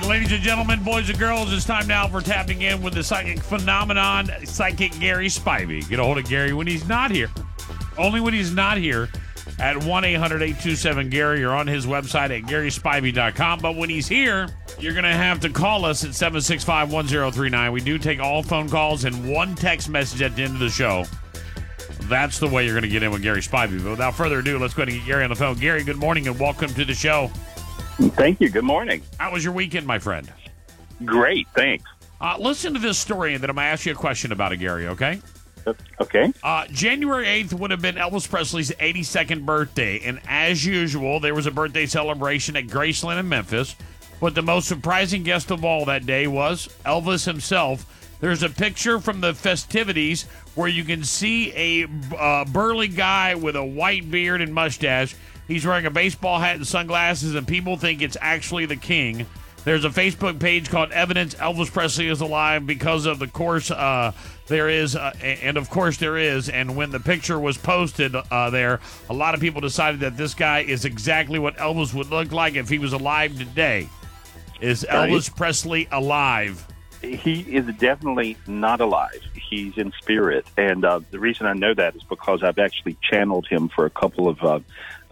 Right, ladies and gentlemen, boys and girls, it's time now for tapping in with the psychic phenomenon, Psychic Gary Spivey. Get a hold of Gary when he's not here. Only when he's not here at 1 800 827 Gary or on his website at GarySpivey.com. But when he's here, you're going to have to call us at 765 1039. We do take all phone calls and one text message at the end of the show. That's the way you're going to get in with Gary Spivey. But without further ado, let's go ahead and get Gary on the phone. Gary, good morning and welcome to the show. Thank you. Good morning. How was your weekend, my friend? Great. Thanks. Uh, listen to this story, and then I'm going to ask you a question about it, Gary, okay? Okay. Uh, January 8th would have been Elvis Presley's 82nd birthday, and as usual, there was a birthday celebration at Graceland in Memphis. But the most surprising guest of all that day was Elvis himself. There's a picture from the festivities where you can see a uh, burly guy with a white beard and mustache. He's wearing a baseball hat and sunglasses, and people think it's actually the king. There's a Facebook page called Evidence Elvis Presley is Alive because of the course uh, there is, uh, and of course there is. And when the picture was posted uh, there, a lot of people decided that this guy is exactly what Elvis would look like if he was alive today. Is. Elvis Presley alive? He is definitely not alive. He's in spirit. And uh, the reason I know that is because I've actually channeled him for a couple of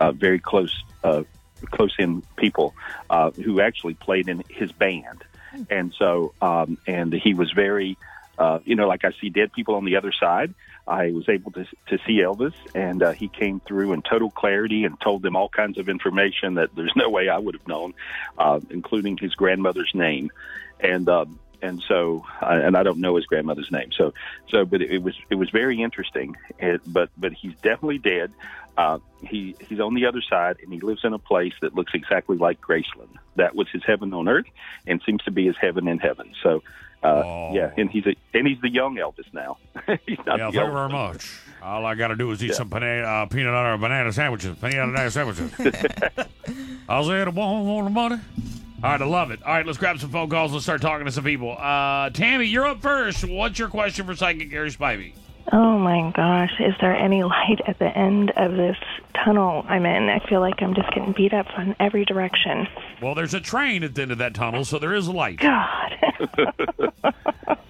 uh, uh, very close, uh, close in people uh, who actually played in his band. And so, um, and he was very, uh, you know, like I see dead people on the other side. I was able to to see Elvis, and uh, he came through in total clarity and told them all kinds of information that there's no way I would have known, uh, including his grandmother's name, and um, and so and I don't know his grandmother's name. So so, but it, was it was very interesting. It, but but he's definitely dead. Uh, he he's on the other side, and he lives in a place that looks exactly like Graceland. That was his heaven on earth, and seems to be his heaven in heaven. So. Uh, Oh. Yeah, and he's a and he's the young Elvis now. he's not Yeah, thank you very much. All I got to do is eat Yeah. some banana, uh, peanut butter banana sandwiches. Peanut butter sandwiches. I said, one want the money. All right, I love it. All right, let's grab some phone calls. Let's start talking to some people. Uh, Tammy, you're up first. What's your question for Psychic Gary Spivey? Oh my gosh, is there any light at the end of this tunnel I'm in? I feel like I'm just getting beat up on every direction. Well, there's a train at the end of that tunnel, so there is light. God.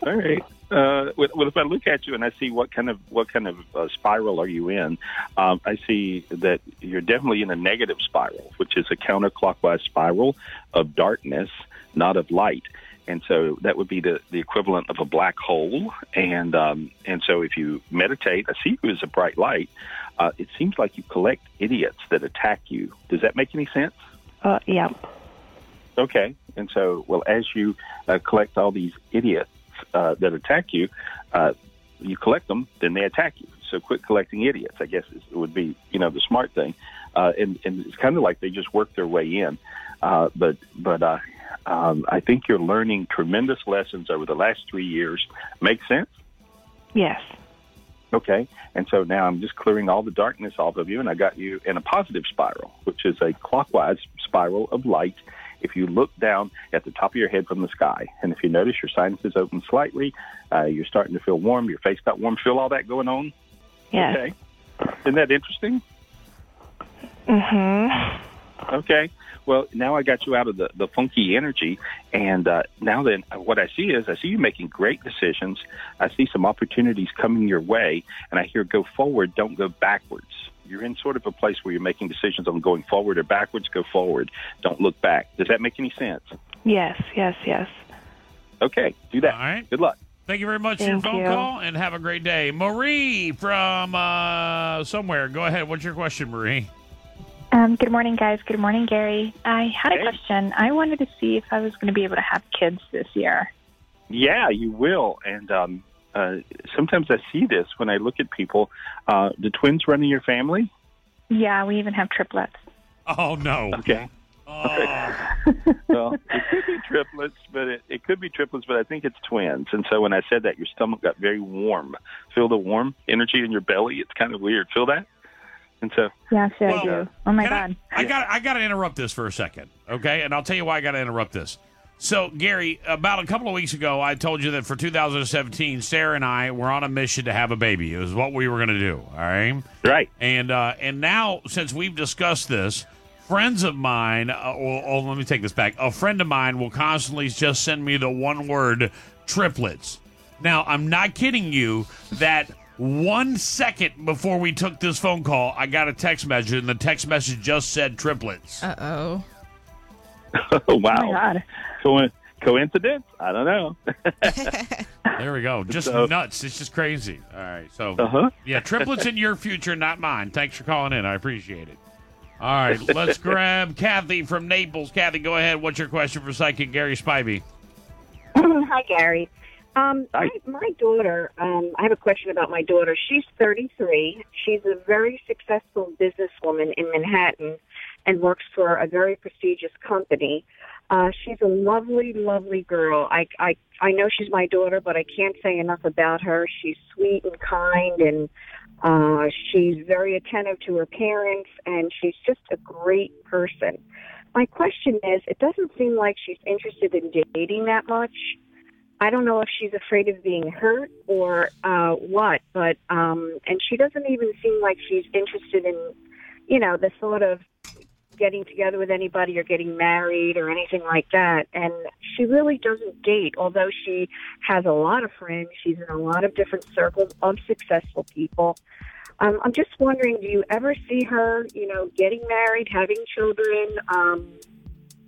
All right. Uh, well, if I look at you and I see what kind of what kind of uh, spiral are you in, um, I see that you're definitely in a negative spiral, which is a counterclockwise spiral of darkness, not of light. And so that would be the, the equivalent of a black hole. And um, and so if you meditate, I see you as a bright light. Uh, it seems like you collect idiots that attack you. Does that make any sense? uh, yeah. Okay. And so, well, as you uh, collect all these idiots uh, that attack you, uh, you collect them, then they attack you. So quit collecting idiots, I guess is, would be, you know, the smart thing. Uh, and, and it's kind of like they just work their way in. Uh, but but uh, um, I think you're learning tremendous lessons over the last three years. Make sense? Yes. Okay. And so now I'm just clearing all the darkness off of you, and I got you in a positive spiral, which is a clockwise spiral of light. If you look down at the top of your head from the sky, and if you notice your sinuses open slightly, uh, you're starting to feel warm, your face got warm, feel all that going on? Yes. Okay. Isn't that interesting? Mm-hmm. Okay. Well, now I got you out of the, the funky energy, and uh, now then, what I see is I see you making great decisions. I see some opportunities coming your way, and I hear go forward, don't go backwards. You're in sort of a place where you're making decisions on going forward or backwards. Go forward, don't look back. Does that make any sense? Yes, yes, yes. Okay, do that. All right. Good luck. Thank you very much for your phone you. call and have a great day. Marie from uh, somewhere. Go ahead. What's your question, Marie? Um, good morning, guys. Good morning, Gary. I had a Hey. question. I wanted to see if I was going to be able to have kids this year. Yeah, you will. And um, uh, sometimes I see this when I look at people. Uh, the twins run in your family? Yeah, we even have triplets. Oh no. Okay. Oh. well, it could be triplets, but it, it could be triplets, but I think it's twins. And so when I said that, your stomach got very warm. Feel the warm energy in your belly? It's kind of weird. Feel that? And so, Yes, yeah, Well, I do. Oh my God. I, I got I got to interrupt this for a second, okay? And I'll tell you why I got to interrupt this. So, Gary, about a couple of weeks ago, I told you that for 2017, Sarah and I were on a mission to have a baby. It was what we were going to do. All right. right. And uh, and now, since we've discussed this, friends of mine, uh, or, or let me take this back. A friend of mine will constantly just send me the one word triplets. Now, I'm not kidding you that one second before we took this phone call, I got a text message, and the text message just said triplets. Uh oh. Oh, wow. Oh my God. Co- coincidence? I don't know. There we go. Just So- nuts. It's just crazy. All right. So, Uh-huh. yeah, triplets in your future, not mine. Thanks for calling in. I appreciate it. All right. Let's grab Kathy from Naples. Kathy, go ahead. What's your question for psychic Gary Spivey? Hi, Gary. Um, Hi. My, my daughter, um, I have a question about my daughter. She's 33. She's a very successful businesswoman in Manhattan and works for a very prestigious company. Uh, she's a lovely, lovely girl. I, I, I know she's my daughter, but I can't say enough about her. She's sweet and kind, and uh, she's very attentive to her parents, and she's just a great person. My question is, it doesn't seem like she's interested in dating that much. I don't know if she's afraid of being hurt or uh, what, but um, and she doesn't even seem like she's interested in, you know, the sort of getting together with anybody or getting married or anything like that. And she really doesn't date, although she has a lot of friends. She's in a lot of different circles of successful people. Um, I'm just wondering, do you ever see her, you know, getting married, having children? Um,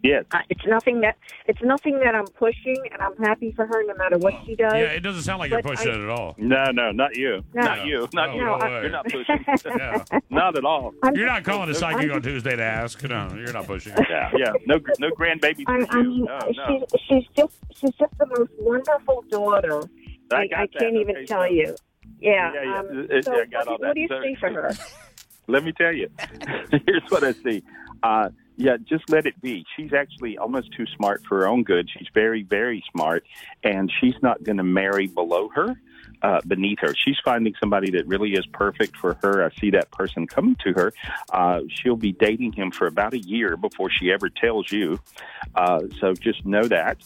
Yes. uh, it's nothing that it's nothing that I'm pushing, and I'm happy for her no matter what she does. Yeah, it doesn't sound like you're But pushing I- it at all. No, no, not you. No. Not you. Not No, you. no I- You're not pushing. Yeah. not at all. I'm You're not calling a psychic I'm on Tuesday to ask. No, you're not pushing it. Yeah, yeah. No, no grandbabies I, for I you. mean, No, no. she's she's just she's just the most wonderful daughter. I, got I that. can't even Okay, tell so- you. Yeah. Yeah, yeah. Um, so yeah, I got what, all what do you that. see for her? Let me tell you. Here's what I see. Uh, yeah, just let it be. She's actually almost too smart for her own good. She's very, very smart, and she's not going to marry below her, uh, beneath her. She's finding somebody that really is perfect for her. I see that person coming to her. Uh, she'll be dating him for about a year before she ever tells you. Uh, so just know that.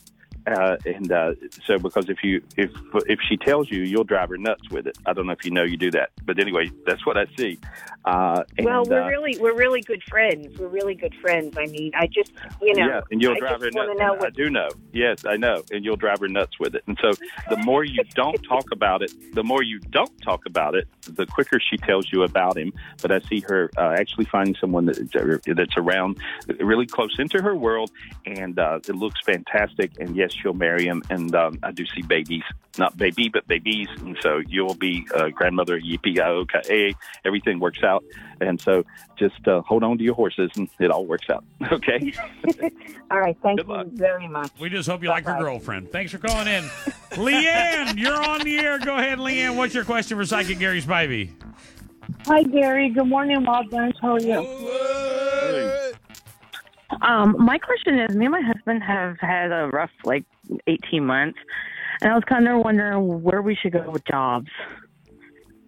Uh, and uh, so, because if you if if she tells you, you'll drive her nuts with it. I don't know if you know you do that, but anyway, that's what I see. Uh, and, well, we're uh, really we're really good friends. We're really good friends. I mean, I just you know, yeah, and you'll I drive her nuts. know I do know. Yes, I know, and you'll drive her nuts with it. And so, the more you don't talk about it, the more you don't talk about it, the quicker she tells you about him. But I see her uh, actually finding someone that, that's around, really close into her world, and uh, it looks fantastic. And yes, she'll marry him. And um, I do see babies, not baby, but babies. And so you'll be uh, grandmother. Yippee okay, everything works out. And so just uh, hold on to your horses, and it all works out. Okay. All right, thank Good you luck. very much. We just hope you like your girlfriend. Thanks for calling in. Leanne, you're on the air. Go ahead, Leanne. What's your question for Psychic Gary Spivey? Hi, Gary. Good morning, Wild Burns. How are you? Um, my question is, me and my husband have had a rough, like, 18 months, and I was kind of wondering where we should go with jobs,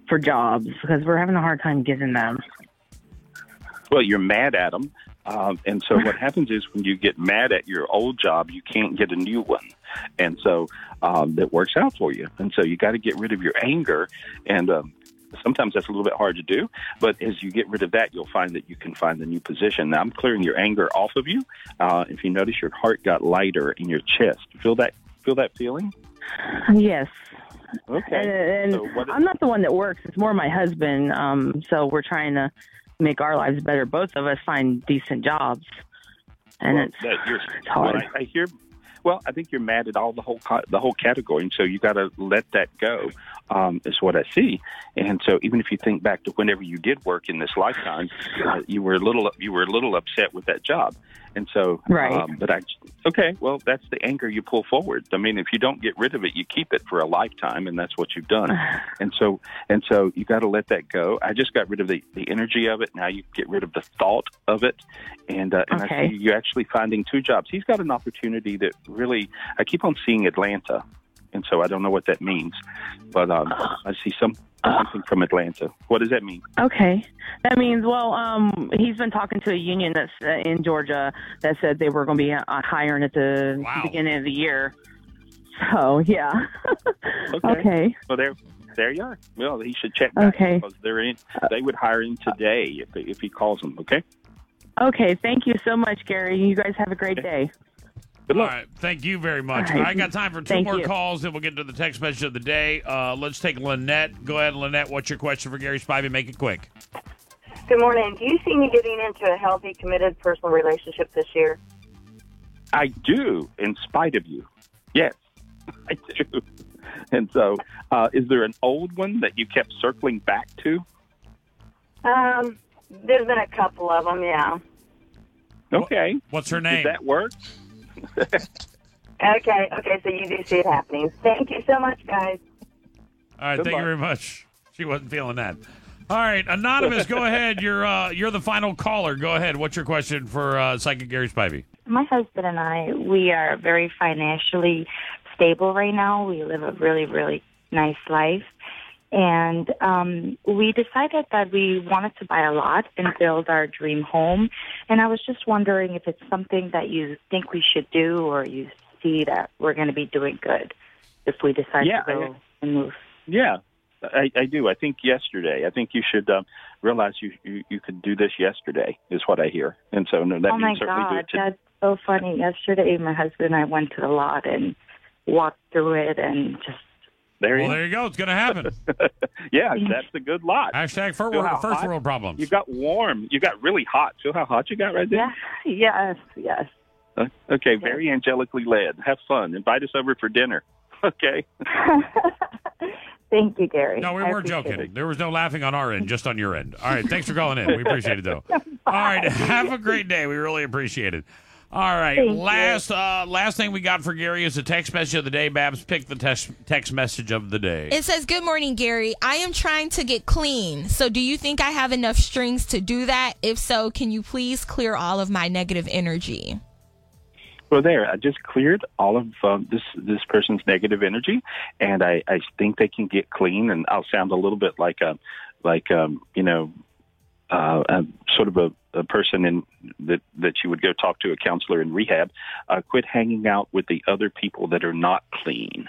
for jobs, because we're having a hard time getting them. Well, you're mad at them. Um, and so what happens is when you get mad at your old job, you can't get a new one. And so um, that works out for you. And so you got to get rid of your anger. And um, sometimes that's a little bit hard to do. But as you get rid of that, you'll find that you can find the new position. Now, I'm clearing your anger off of you. Uh, if you notice, your heart got lighter in your chest. Feel that? Feel that feeling? Yes. Okay. And, and So what- I'm not the one that works. It's more my husband. Um, so we're trying to make our lives better. Both of us find decent jobs. And Well, it's, that you're, it's hard. I, I hear. Well, I think you're mad at all the whole the whole category, and so you got to let that go. Um, is what I see. And so, even if you think back to whenever you did work in this lifetime, uh, you were a little you were a little upset with that job. And so, Right. um, but I okay, well, that's the anger you pull forward. I mean, if you don't get rid of it, you keep it for a lifetime, and that's what you've done. and so, and so, you got to let that go. I just got rid of the the energy of it. Now you get rid of the thought of it, and uh, and I Okay. see you actually finding two jobs. He's got an opportunity that really. I keep on seeing Atlanta, and so I don't know what that means, but um, I see some something from Atlanta. What does that mean? Okay, that means well, um, he's been talking to a union that's uh, in Georgia that said they were going to be uh, hiring at the Wow. beginning of the year. So yeah. Okay. okay. Well, there, there you are. Well, he should check back Okay. because they're in. They would hire him today if if he calls them. Okay. Okay. Thank you so much, Gary. You guys have a great day. Good luck. right. Thank you very much. All right. I got time for two Thank more you. calls, then we'll get to the text message of the day. Uh, let's take Lynette. Go ahead, Lynette. What's your question for Gary Spivey? Make it quick. Good morning. Do you see me getting into a healthy, committed personal relationship this year? I do, in spite of you. Yes, I do. And so, uh, is there an old one that you kept circling back to? Um, there's been a couple of them, yeah. Okay. What's her Did name? that work? Okay, okay, so you do see it happening. Thank you so much, guys. All right. Good thank you very much. She wasn't feeling that. All right, anonymous. go ahead. You're uh, you're the final caller. Go ahead. What's your question for uh, Psychic Gary Spivey? My husband and I, we are very financially stable right now. We live a really, really nice life. And um, we decided that we wanted to buy a lot and build our dream home. And I was just wondering if it's something that you think we should do or you see that we're going to be doing good if we decide Yeah, to go and move. Yeah, I, I do. I think yesterday. I think you should um, realize you, you you could do this yesterday. Is what I hear. And so, no, that oh my certainly do God. To, that's so funny. Yesterday, my husband and I went to the lot and walked through it and just there Well, you there you go. It's going to happen. Yeah, that's a good lot. Hashtag first Feel world, how first hot? world problems. You got warm. You got really hot. Feel how hot you got right there? yeah, yes, yes. Uh, Okay, very angelically led. Have fun. Invite us over for dinner. Okay. Thank you, Gary. No, we I weren't joking. it. There was no laughing on our end, just on your end. All right, thanks for calling in. We appreciate it, though. All right, have a great day. We really appreciate it. All right, Thank you. last uh, last thing we got for Gary is the text message of the day. Babs, pick the text text message of the day. It says, Good morning, Gary. I am trying to get clean. So, do you think I have enough strings to do that? If so, can you please clear all of my negative energy? Well, there. I just cleared all of um, this this person's negative energy, and I, I think they can get clean. And I'll sound a little bit like a like um, you know uh, a, sort of a, a person in that that you would go talk to a counselor in rehab. Uh, quit hanging out with the other people that are not clean.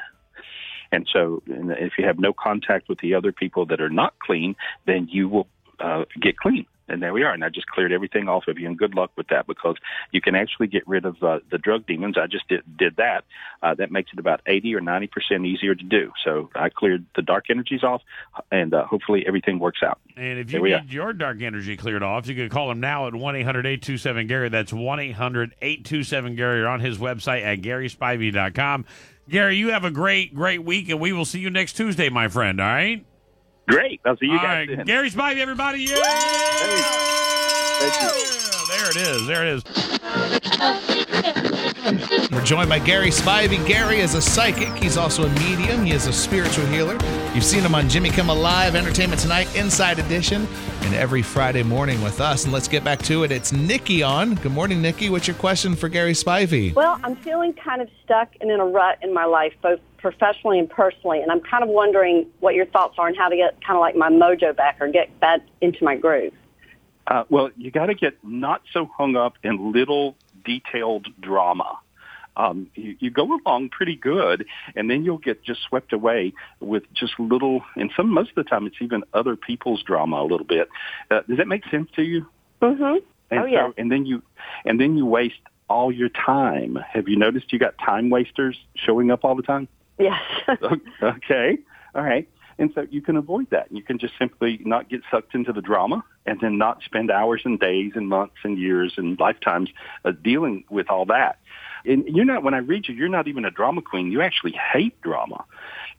And so, and if you have no contact with the other people that are not clean, then you will uh, get clean. And there we are. And I just cleared everything off of you. And good luck with that because you can actually get rid of uh, the drug demons. I just did, did that. Uh, that makes it about 80 or 90% easier to do. So I cleared the dark energies off, and uh, hopefully everything works out. And if you need your dark energy cleared off, you can call him now at 1 800 827 Gary. That's 1 800 827 Gary or on his website at GarySpivey.com. Gary, you have a great, great week, and we will see you next Tuesday, my friend. All right? Great. I'll see you All guys right. then. Gary Spivey, everybody. Yeah! Thank you. There it is. There it is. We're joined by Gary Spivey. Gary is a psychic. He's also a medium. He is a spiritual healer. You've seen him on Jimmy Kimmel Live, Entertainment Tonight, Inside Edition, and every Friday morning with us. And let's get back to it. It's Nikki on. Good morning, Nikki. What's your question for Gary Spivey? Well, I'm feeling kind of stuck and in a rut in my life, both professionally and personally, and I'm kind of wondering what your thoughts are on how to get kind of like my mojo back or get back into my groove. Uh, well, you got to get not so hung up in little detailed drama. Um, you, you go along pretty good, and then you'll get just swept away with just little. And some most of the time, it's even other people's drama a little bit. Uh, does that make sense to you? Mm-hmm. And Oh, yeah. So, and then you, and then you waste all your time. Have you noticed you got time wasters showing up all the time? Yes. okay. All right. And so you can avoid that. You can just simply not get sucked into the drama and then not spend hours and days and months and years and lifetimes uh, dealing with all that. And you're not. When I read you, you're not even a drama queen. You actually hate drama,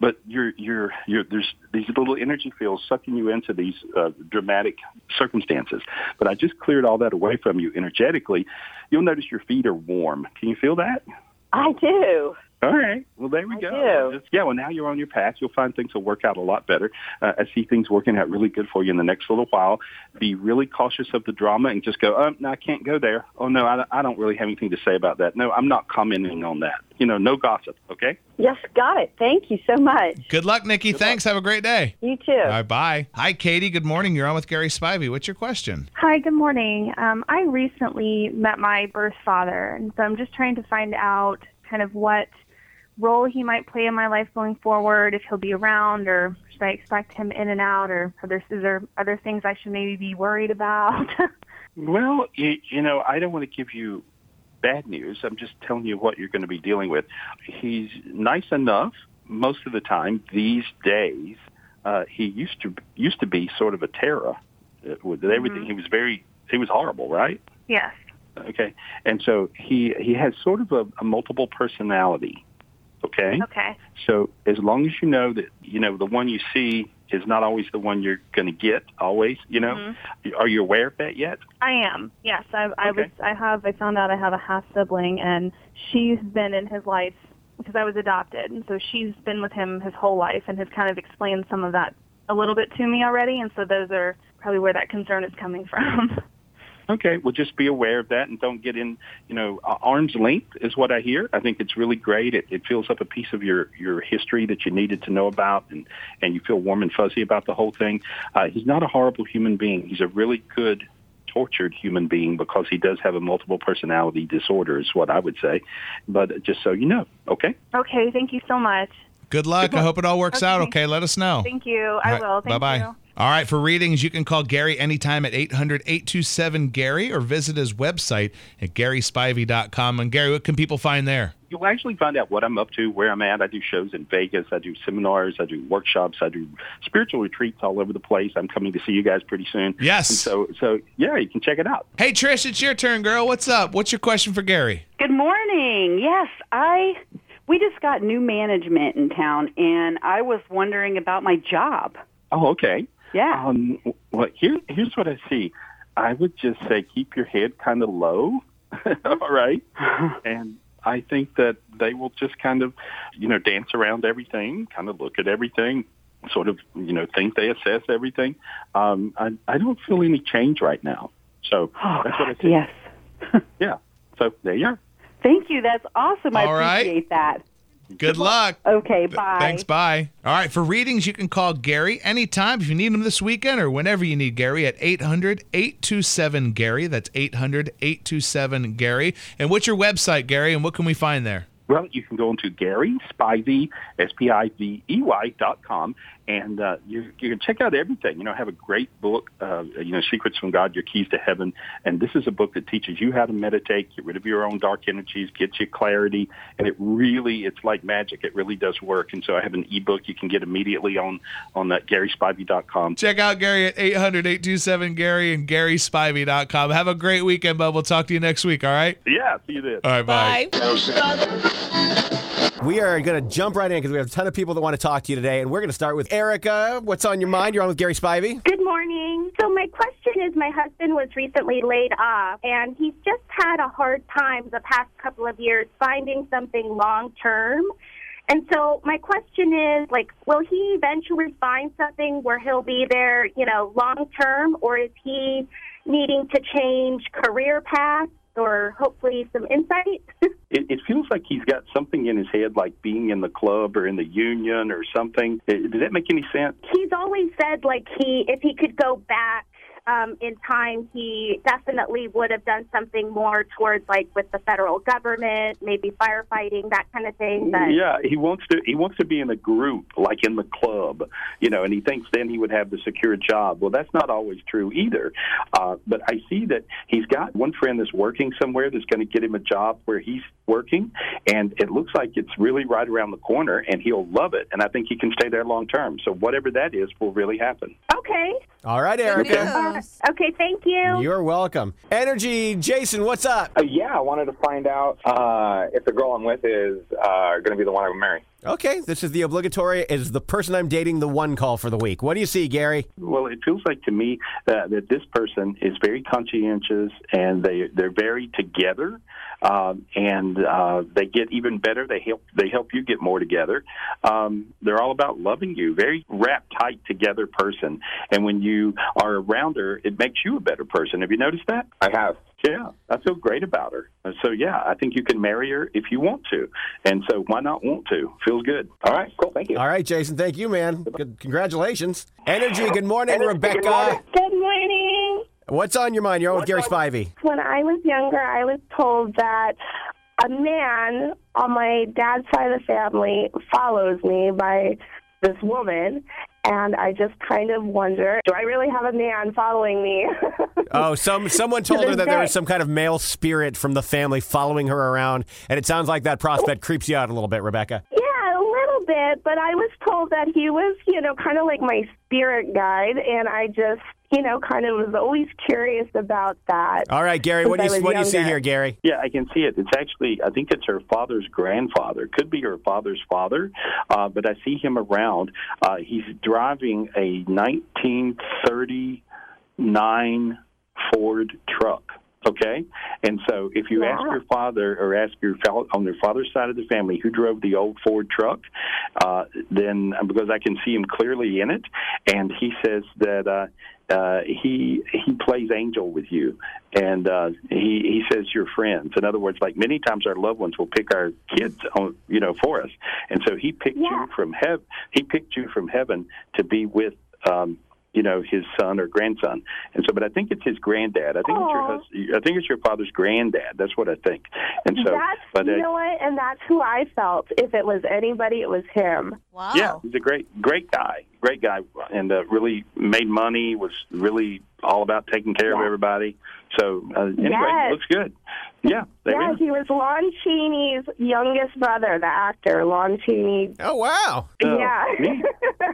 but you're you're you're there's these little energy fields sucking you into these uh, dramatic circumstances. But I just cleared all that away from you energetically. You'll notice your feet are warm. Can you feel that? I do. All right. Well, there we I go. do. Just- yeah. Well, now you're on your path. You'll find things will work out a lot better. Uh, I see things working out really good for you in the next little while. Be really cautious of the drama and just go, oh, no, I can't go there. Oh, no, I, I don't really have anything to say about that. No, I'm not commenting on that. You know, no gossip. Okay. Yes, got it. Thank you so much. Good luck, Nikki. Thanks. Have a great day. You too. All right, bye. Hi, Katie. Good morning. You're on with Gary Spivey. What's your question? Hi, good morning. Um, I recently met my birth father, and so I'm just trying to find out kind of what role he might play in my life going forward, if he'll be around, or should I expect him in and out, or are there, is there other things I should maybe be worried about? Well, you, you know, I don't want to give you bad news. I'm just telling you what you're going to be dealing with. He's nice enough most of the time these days. Uh, he used to used to be sort of a terror uh, with everything. Mhm. He was very he was horrible, right? yes. Okay, and so he he has sort of a, a multiple personality. Okay. Okay. So as long as you know that you know the one you see is not always the one you're going to get. Always, you know. Mhm. Are you aware of that yet? I am. Yes, I, I was. I have. I found out I have a half sibling, and she's been in his life because I was adopted, and so she's been with him his whole life, and has kind of explained some of that a little bit to me already, and so those are probably where that concern is coming from. Okay, well, just be aware of that and don't get in, you know, arm's length is what I hear. I think it's really great. It, it fills up a piece of your, your history that you needed to know about and, and you feel warm and fuzzy about the whole thing. Uh, he's not a horrible human being. He's a really good tortured human being because he does have a multiple personality disorder is what I would say. But just so you know, okay? okay. Thank you so much. Good luck. I hope it all works out okay. Let us know. Thank you. I will. Thank bye bye. you. All right, for readings, you can call Gary anytime at 800 827 Gary or visit his website at GarySpivey.com. And Gary, what can people find there? You'll actually find out what I'm up to, where I'm at. I do shows in Vegas. I do seminars. I do workshops. I do spiritual retreats all over the place. I'm coming to see you guys pretty soon. Yes. And so, so yeah, you can check it out. Hey, Trish, it's your turn, girl. What's up? What's your question for Gary? Good morning. Yes, I we just got new management in town and I was wondering about my job. Oh, okay. Yeah. Um, well, here, here's what I see. I would just say keep your head kind of low, all right? and I think that they will just kind of, you know, dance around everything, kind of look at everything, sort of, you know, think they assess everything. Um, I, I don't feel any change right now. So Oh, that's what I see. yes. Yeah. So there you are. Thank you. That's awesome. I All right. appreciate that. Good luck. Okay, bye. Thanks. Bye. All right. For readings, you can call Gary anytime if you need him this weekend or whenever you need Gary at 800 827 Gary. That's 800 827 Gary. And what's your website, Gary, and what can we find there? Well, you can go into Gary Spivey, S P I V E Y dot com, and uh, you you can check out everything. You know, have a great book. Uh, you know, Secrets from God: Your Keys to Heaven, and this is a book that teaches you how to meditate, get rid of your own dark energies, get you clarity, and it really it's like magic. It really does work. And so I have an ebook you can get immediately on on that GarySpivey dot com. Check out Gary at 800 827 Gary and GarySpivey.com. Have a great weekend, bub. We'll talk to you next week. All right. Yeah. See you then. All right. Bye. We are going to jump right in because we have a ton of people that want to talk to you today, and we're going to start with Erica. What's on your mind? You're on with Gary Spivey. Good morning. So my question is my husband was recently laid off and he's just had a hard time the past couple of years finding something long term. And so my question is like will he eventually find something where he'll be there, you know, long term or is he needing to change career paths or hopefully some insight? It, it feels like he's got something in his head, like being in the club or in the union or something. Eh, Does that make any sense? he's always said like he if he could go back um, in time, he definitely would have done something more towards like with the federal government, maybe firefighting, that kind of thing. But Yeah, he wants to. He wants to be in a group, like in the club, you know, and he thinks then he would have the secure job. Well, that's not always true either. Uh, but I see that he's got one friend that's working somewhere that's going to get him a job where he's working, and it looks like it's really right around the corner, and he'll love it. And I think he can stay there long term. So whatever that is will really happen. okay, All right, Erica. Okay, thank you. You're welcome. Energy, Jason, what's up? Uh, yeah, I wanted to find out uh, if the girl I'm with is uh, going to be the one I would marry. Okay, this is the obligatory. Is the person I'm dating the one call for the week? What do you see, Gary? Well, it feels like to me uh, that this person is very conscientious and they they're very together, um, and uh, they get even better. They help they help you get more together. Um, they're all about loving you. Very wrapped tight together person, and when you are around her, it makes you a better person. Have you noticed that? I have. Yeah, I feel great about her. So yeah, I think you can marry her if you want to, and so why not want to? Feels good. All right, cool. Thank you. All right, Jason, thank you, man. Good, congratulations. Energy, good morning, Rebecca. Good morning. What's on your mind? You're on with Gary Spivey. When I was younger, I was told that a man on my dad's side of the family follows me by this woman, and I just kind of wonder, do I really have a man following me? Oh, some someone told her that there was some kind of male spirit from the family following her around, and it sounds like that prospect creeps you out a little bit, Rebecca. Yeah, bit, but I was told that he was, you know, kind of like my spirit guide, and I just, you know, kind of was always curious about that. All right, Gary, what do you what do you see here, Gary? Yeah, I can see it. It's actually, I think it's her father's grandfather. Could be her father's father, uh, but I see him around. Uh, he's driving a 1939 Ford truck. Okay, and so if you ask your father or ask your on their father's side of the family who drove the old Ford truck, uh, then because I can see him clearly in it, and he says that uh, uh, he he plays angel with you, and uh, he he says you're friends. In other words, like many times our loved ones will pick our kids on you know for us, and so he picked you from heaven. He picked you from heaven to be with. Um, you know his son or grandson, and so. But I think it's his granddad. I think it's your Aw. hus- I think it's your father's granddad. That's what I think. And so, that's but you uh, know what, and that's who I felt. If it was anybody, it was him. Wow. Yeah, he's a great, great guy, great guy, and uh, really made money. Was really all about taking care of everybody. So uh, anyway, Yes. looks good. Yeah, there yeah, we he was Lon Chaney's youngest brother, the actor Lon Chaney. Oh wow! Oh, yeah,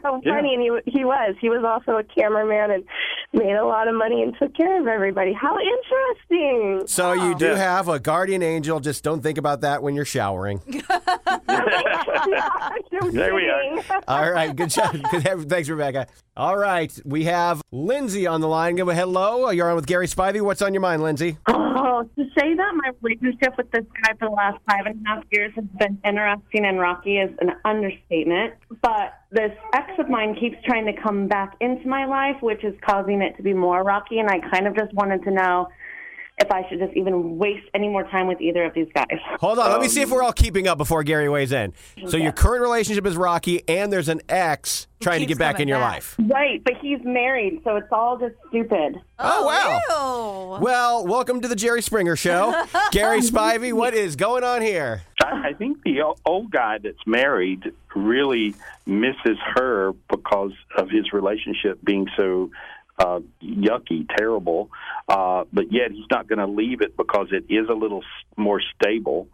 how Yeah. funny, and he he was. He was also a cameraman and made a lot of money and took care of everybody. How interesting! So you do have a guardian angel. Just don't think about that when you're showering. There we are. All right, good job. Thanks, Rebecca. All right, we have Lindsay on the line. Give a hello. You're on with Gary Spivey. What's on your mind, Lindsay? Oh, to say that my relationship with this guy for the last five and a half years has been interesting and rocky is an understatement. But this ex of mine keeps trying to come back into my life, which is causing it to be more rocky. And I kind of just wanted to know if I should just even waste any more time with either of these guys. Hold on. Let me see if we're all keeping up before Gary weighs in. So your current relationship is rocky, and there's an ex trying to get back in your life. Right, but he's married, so it's all just stupid. Oh, wow. Well, welcome to the Jerry Springer Show. Gary Spivey, what is going on here? I, I think the old guy that's married really misses her because of his relationship being so uh, yucky, terrible. Uh, but yet he's not going to leave it because it is a little more stable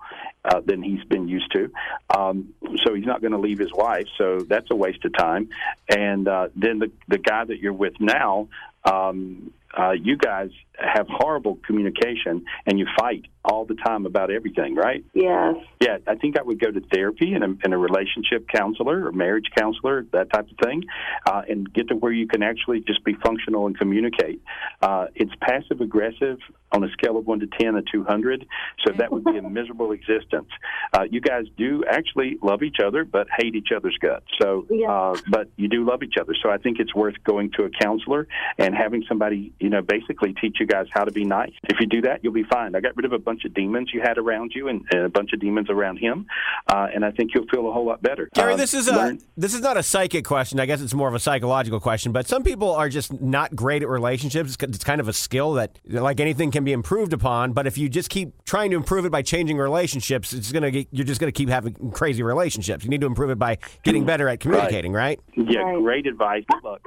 uh, than he's been used to. Um, so he's not going to leave his wife. So that's a waste of time. And uh, then the the guy that you're with now. Um, uh, you guys have horrible communication and you fight all the time about everything, right? Yes. Yeah, I think I would go to therapy and a, and a relationship counselor or marriage counselor, that type of thing, uh, and get to where you can actually just be functional and communicate. Uh, it's passive aggressive on a scale of 1 to 10 a 200, so that would be a miserable existence. Uh, you guys do actually love each other, but hate each other's guts. So, uh, but you do love each other. So I think it's worth going to a counselor and having somebody, you know, basically teach you guys how to be nice. If you do that, you'll be fine. I got rid of a bunch of demons you had around you and, and a bunch of demons around him, uh, and I think you'll feel a whole lot better. Gary, Uh, this is a this is not a psychic question. I guess it's more of a psychological question. But some people are just not great at relationships. It's it's kind of a skill that, like anything, can be improved upon. But if you just keep trying to improve it by changing relationships, it's gonna get, you're just gonna keep having crazy relationships. You need to improve it by getting better at communicating, right? Yeah, great advice. Good luck.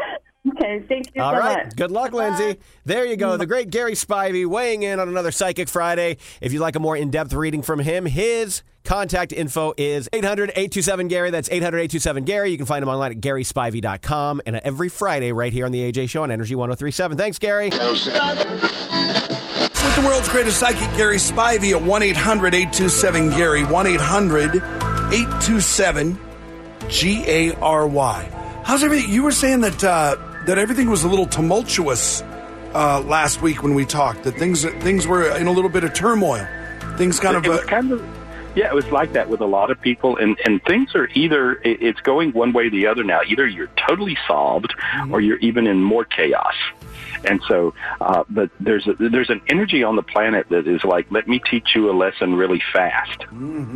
Okay, thank you All so right. much. Good luck, Lindsay. There you go. The great Gary Spivey weighing in on another Psychic Friday. If you'd like a more in depth reading from him, his contact info is 800 827 Gary. That's 800 827 Gary. You can find him online at GarySpivey.com and every Friday right here on the AJ Show on Energy 1037. Thanks, Gary. With the world's greatest psychic, Gary Spivey, at 1 800 827 Gary. 1 800 827 G A R Y. How's everything? You were saying that uh, that everything was a little tumultuous uh, last week when we talked. That things things were in a little bit of turmoil. Things kind of. Uh, kind of yeah, it was like that with a lot of people, and and things are either it's going one way or the other now. Either you're totally solved, or you're even in more chaos. And so, uh, but there's a, there's an energy on the planet that is like, let me teach you a lesson really fast.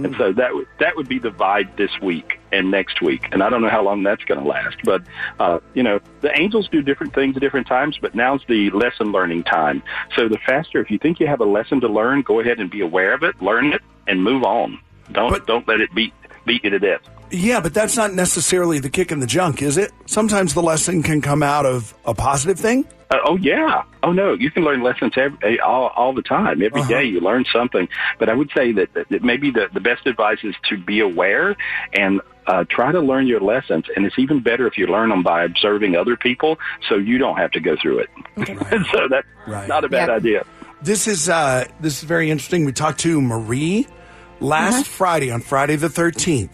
And so that would that would be the vibe this week and next week. And I don't know how long that's going to last, but uh, you know, the angels do different things at different times. But now's the lesson learning time. So the faster, if you think you have a lesson to learn, go ahead and be aware of it, learn it, and move on. Don't don't let it beat beat you to death. Yeah, but that's not necessarily the kick in the junk, is it? Sometimes the lesson can come out of a positive thing. Uh, oh yeah. Oh no. You can learn lessons every, all all the time. Every day you learn something. But I would say that, that, that maybe the the best advice is to be aware and. Uh, try to learn your lessons, and it's even better if you learn them by observing other people, so you don't have to go through it. so that's not a bad Yep. idea. This is uh, this is very interesting. We talked to Marie last Friday on Friday the thirteenth.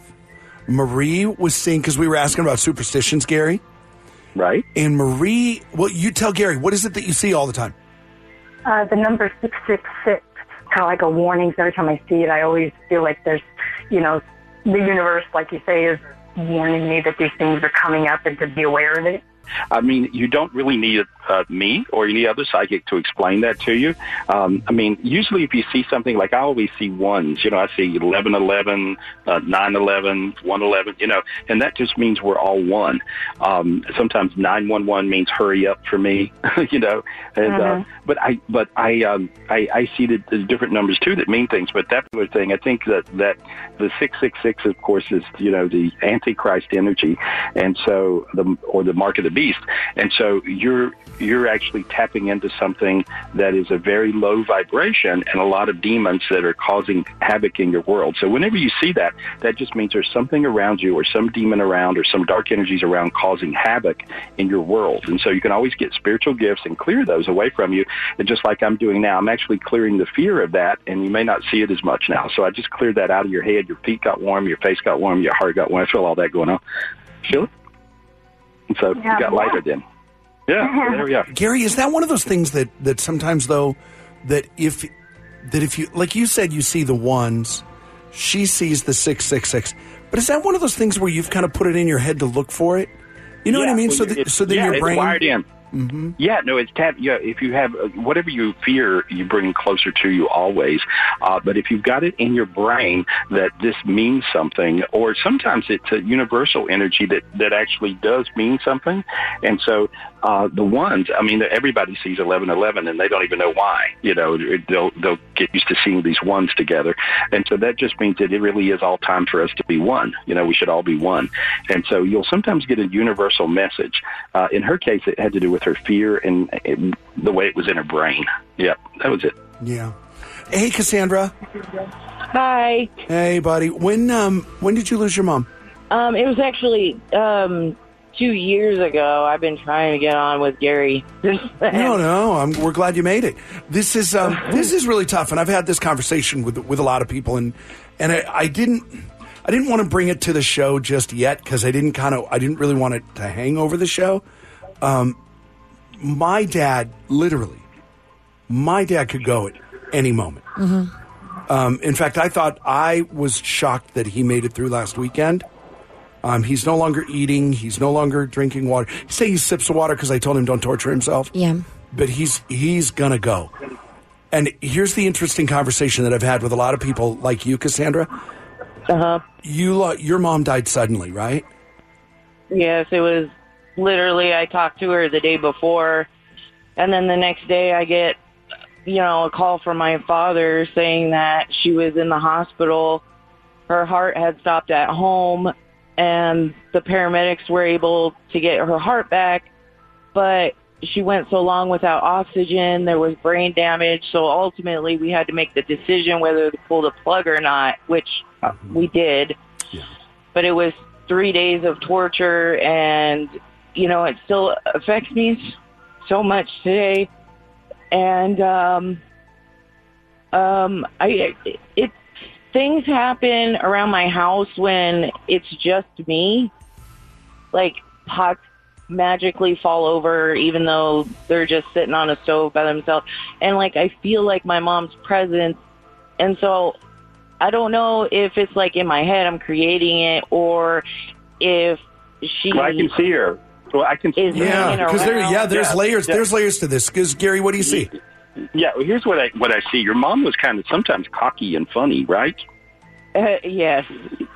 Marie was seeing because we were asking about superstitions, Gary. Right. And Marie, well, you tell Gary what is it that you see all the time? Uh, the number 666, kind of like a warning. Every time I see it, I always feel like there's, you know, the universe, like you say, is warning me that these things are coming up and to be aware of it. I mean, you don't really need uh, me or any other psychic to explain that to you. Um, I mean, usually if you see something like I always see ones, you know, I see eleven eleven, uh, nine eleven, one eleven, you know, and that just means we're all one. Um, sometimes nine one one means hurry up for me, you know, and uh, Mhm. but I but I um, I, I see the, the different numbers too that mean things. But that particular thing, I think that that the six six six, of course, is you know the antichrist energy, and so the or the mark of the beast, and so you're you're actually tapping into something that is a very low vibration and a lot of demons that are causing havoc in your world. So whenever you see that, that just means there's something around you or some demon around or some dark energies around causing havoc in your world. And so you can always get spiritual gifts and clear those away from you. And just like I'm doing now, I'm actually clearing the fear of that and you may not see it as much now. So I just cleared that out of your head. Your feet got warm, your face got warm, your heart got warm. I feel all that going on. Feel it? And so Yeah, you got lighter then. Yeah, uh-huh. there we are. Gary, is that one of those things that that sometimes though that if that if you like you said you see the ones, she sees the six six six. But is that one of those things where you've kind of put it in your head to look for it? You know what I mean? well, So that it's- so then yeah, your it's brain wired in. Mhm. Yeah, no, it's tap. Yeah, if you have uh, whatever you fear, you bring closer to you always. Uh, but if you've got it in your brain that this means something, or sometimes it's a universal energy that that actually does mean something, and so uh, the ones, I mean, everybody sees eleven eleven, and they don't even know why. You know, they'll they'll get used to seeing these ones together, and so that just means that it really is all time for us to be one. You know, we should all be one, and so you'll sometimes get a universal message. Uh, in her case, it had to do with her fear and it, the way it was in her brain. Yep, that was it. Yeah. Hey Cassandra. Hi. Hey buddy. When um when did you lose your mom? Um, it was actually um two years ago. I've been trying to get on with Gary. No, no. I'm, we're glad you made it. This is um, this is really tough, and I've had this conversation with with a lot of people, and and I, I didn't I didn't want to bring it to the show just yet because I didn't kind of I didn't really want it to hang over the show. Um, my dad, literally, my dad could go at any moment. Um, in fact, I thought I was shocked that he made it through last weekend. Um, he's no longer eating. He's no longer drinking water. He say he sips of water because I told him don't torture himself. Yeah. But he's he's gonna go. And here's the interesting conversation that I've had with a lot of people like you, Cassandra. Uh huh. You lo- your mom died suddenly, right? Yes, it was literally. I talked to her the day before, and then the next day I get, you know, a call from my father saying that she was in the hospital. Her heart had stopped at home, and the paramedics were able to get her heart back. but she went so long without oxygen. There was brain damage. So ultimately, we had to make the decision whether to pull the plug or not, which uh-huh. we did. But it was three days of torture, and you know, it still affects me so much today. And um, um, I it things happen around my house when it's just me. Like pots magically fall over even though they're just sitting on a stove by themselves. And like I feel like my mom's presence and so I don't know if it's like in my head I'm creating it or if she Well, I can see her. Well, I can see. Is Yeah, because there, yeah, there's Yeah, layers. yeah. There's layers to this. Because Gary, what do you see? Yeah, well, here's what I what I see. Your mom was kind of sometimes cocky and funny, right? Uh, yes,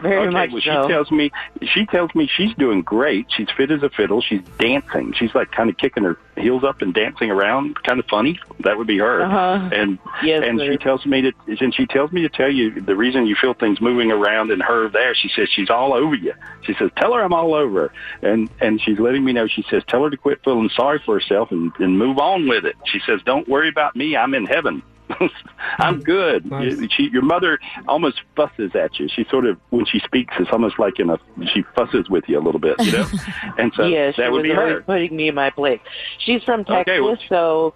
very okay, much well, so. She tells me she tells me she's doing great. She's fit as a fiddle. She's dancing. She's like kind of kicking her heels up and dancing around, kind of funny. That would be her. Uh-huh. And Yes, and sir. she tells me to and she tells me to tell you the reason you feel things moving around in her there. She says she's all over you. She says tell her I'm all over her. And and she's letting me know. She says tell her to quit feeling sorry for herself and and move on with it. She says don't worry about me. I'm in heaven. I'm good. You- She, your mother almost fusses at you. She sort of, when she speaks, it's almost like in a, she fusses with you a little bit, you know? And so yeah, she that would was be her. putting me in my place. She's from Texas, Okay, well- so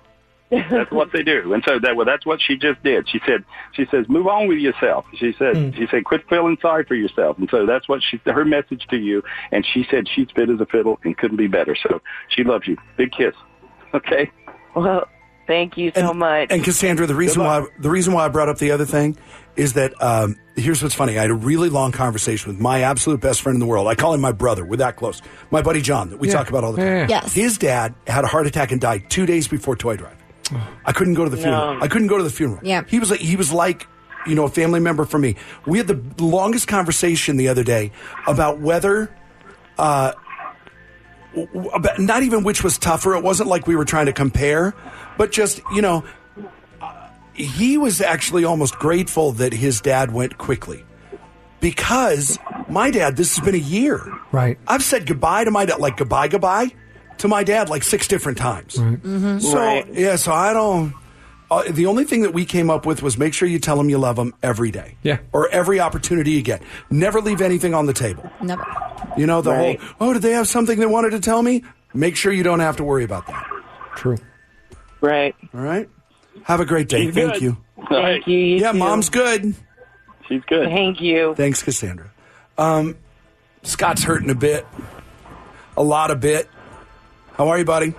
That's what they do. And so that, well, that's what she just did. She said, she says, move on with yourself. She said, hmm. she said, quit feeling sorry for yourself. And so that's what she, her message to you. And she said she's fit as a fiddle and couldn't be better. So she loves you. Big kiss. Okay. well, thank you so much. And Cassandra, the reason why the reason why I brought up the other thing is that um, here's what's funny. I had a really long conversation with my absolute best friend in the world. I call him my brother. We're that close. My buddy John that we Yeah. talk about all the time. yeah. Yes. His dad had a heart attack and died two days before Toy Drive. I couldn't go to the funeral. No. I couldn't go to the funeral. Yeah. He was like he was like you know a family member for me. We had the longest conversation the other day about whether. Uh, w- w- about not even which was tougher. It wasn't like we were trying to compare, but just you know, uh, he was actually almost grateful that his dad went quickly because my dad. This has been a year. Right. I've said goodbye to my dad, like goodbye, goodbye to my dad, like six different times. Mm-hmm. So yeah, so I don't. Uh, the only thing that we came up with was make sure you tell them you love them every day. Yeah. Or every opportunity you get. Never leave anything on the table. Never. You know, the Right. whole, oh, did they have something they wanted to tell me? Make sure you don't have to worry about that. True. Right. All right. Have a great day. She's Thank good. you. Thank you. you yeah, too. mom's good. She's good. Thank you. Thanks, Cassandra. Um, Scott's hurting a bit. A lot of bit. How are you, buddy?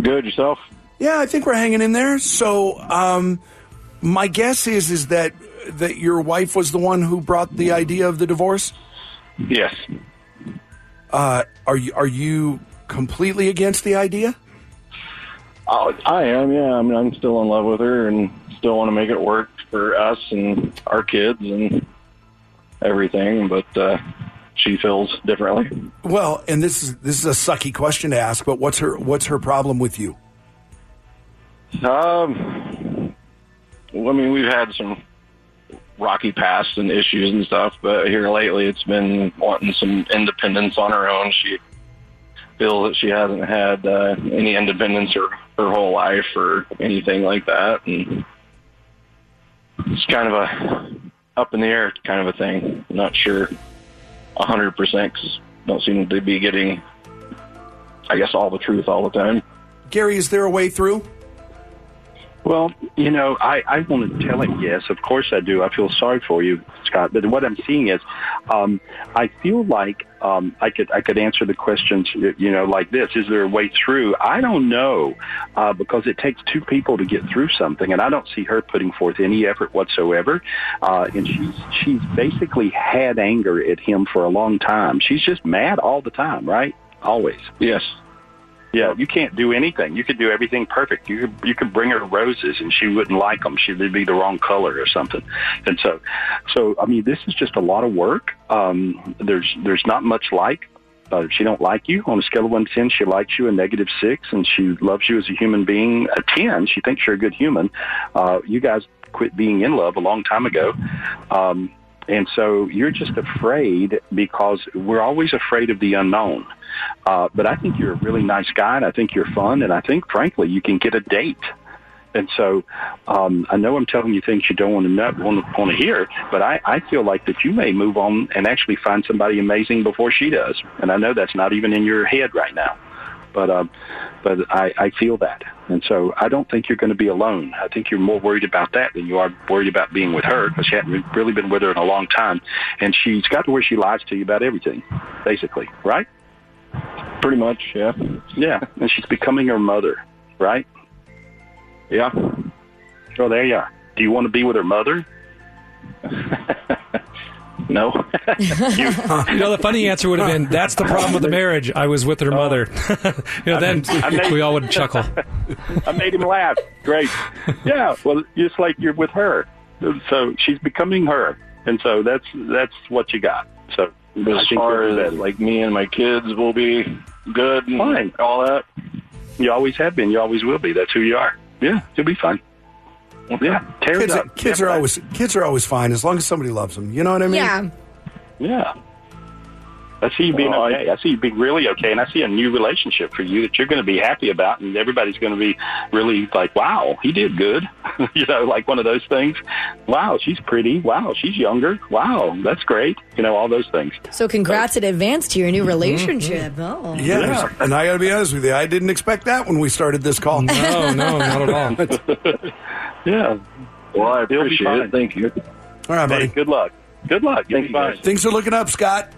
Good yourself. Yeah, I think we're hanging in there. So, um, my guess is is that that your wife was the one who brought the idea of the divorce. Yes. Uh, are you are you completely against the idea? Oh, I am. Yeah. I mean, I'm still in love with her and still want to make it work for us and our kids and everything. But uh, she feels differently. Well, and this is this is a sucky question to ask, but what's her what's her problem with you? Um, well, I mean, we've had some rocky past and issues and stuff, but here lately it's been wanting some independence on her own. She feels that she hasn't had uh, any independence her, her whole life or anything like that, and it's kind of a up in the air kind of a thing. I'm not sure a hundred percent because don't seem to be getting, I guess, all the truth all the time. Gary, is there a way through? Well, you know, I, I want to tell him yes. Of course I do. I feel sorry for you, Scott. But what I'm seeing is, um, I feel like um, I could I could answer the questions, you know, like this: Is there a way through? I don't know, uh, because it takes two people to get through something, and I don't see her putting forth any effort whatsoever. Uh, and she's she's basically had anger at him for a long time. She's just mad all the time, right? Always. Yes. Yeah, you can't do anything. You could do everything perfect. You could, you could bring her roses and she wouldn't like them. She'd be the wrong color or something. And so, so I mean, this is just a lot of work. Um, there's there's not much like. Uh, she don't like you on a scale of one to ten. She likes you a negative six, and she loves you as a human being a ten. She thinks you're a good human. Uh, you guys quit being in love a long time ago. Um, And so you're just afraid because we're always afraid of the unknown. Uh, but I think you're a really nice guy, and I think you're fun, and I think, frankly, you can get a date. And so um, I know I'm telling you things you don't want to know, want to, want to hear, but I, I feel like that you may move on and actually find somebody amazing before she does. And I know that's not even in your head right now, but um, but I, I feel that. And so I don't think you're going to be alone. I think you're more worried about that than you are worried about being with her because she hadn't really been with her in a long time, and she's got to where she lies to you about everything, basically, right? Pretty much, yeah. Yeah, and she's becoming her mother, right? Yeah. Oh, there you are. Do you want to be with her mother? no. you know, the funny answer would have been, "That's the problem with the marriage. I was with her oh. mother." you know, then I made- we all would chuckle. I made him laugh. Great. Yeah. Well, just like you're with her, so she's becoming her, and so that's that's what you got. So As far as that. like me and my kids will be good and Fine. all that. you always have been, you always will be. That's who you are. Yeah, you'll be fine. Yeah, tear Kids, it are, up. kids are always kids are always fine as long as somebody loves them. You know what I mean? Yeah. Yeah. I see you being Well, okay. I see you being really okay, and I see a new relationship for you that you're going to be happy about, and everybody's going to be really like, "Wow, he did good," you know, like one of those things. Wow, she's pretty. Wow, she's younger. Wow, that's great. You know, all those things. So congrats in advance to your new mm-hmm. relationship. Mm-hmm. Oh. Yeah, and I got to be honest with you, I didn't expect that when we started this call. No, no, not at all. Yeah. Well, I You'll appreciate it. Thank you. All right, Hey, buddy. good luck. Good luck. You'll Thank you, guys. Things are looking up, Scott.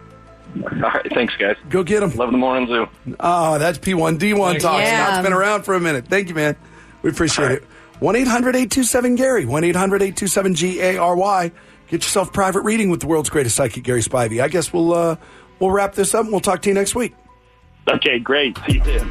All right, thanks, guys. Go get them. Love the morning zoo. Oh, that's P1D1 talk. Yeah. Scott's been around for a minute. Thank you, man. We appreciate it. 1 800 827 Gary. 1 800 827 G A R Y. Get yourself private reading with the world's greatest psychic, Gary Spivey. I guess we'll uh, we'll wrap this up and we'll talk to you next week. Okay, great. See you then.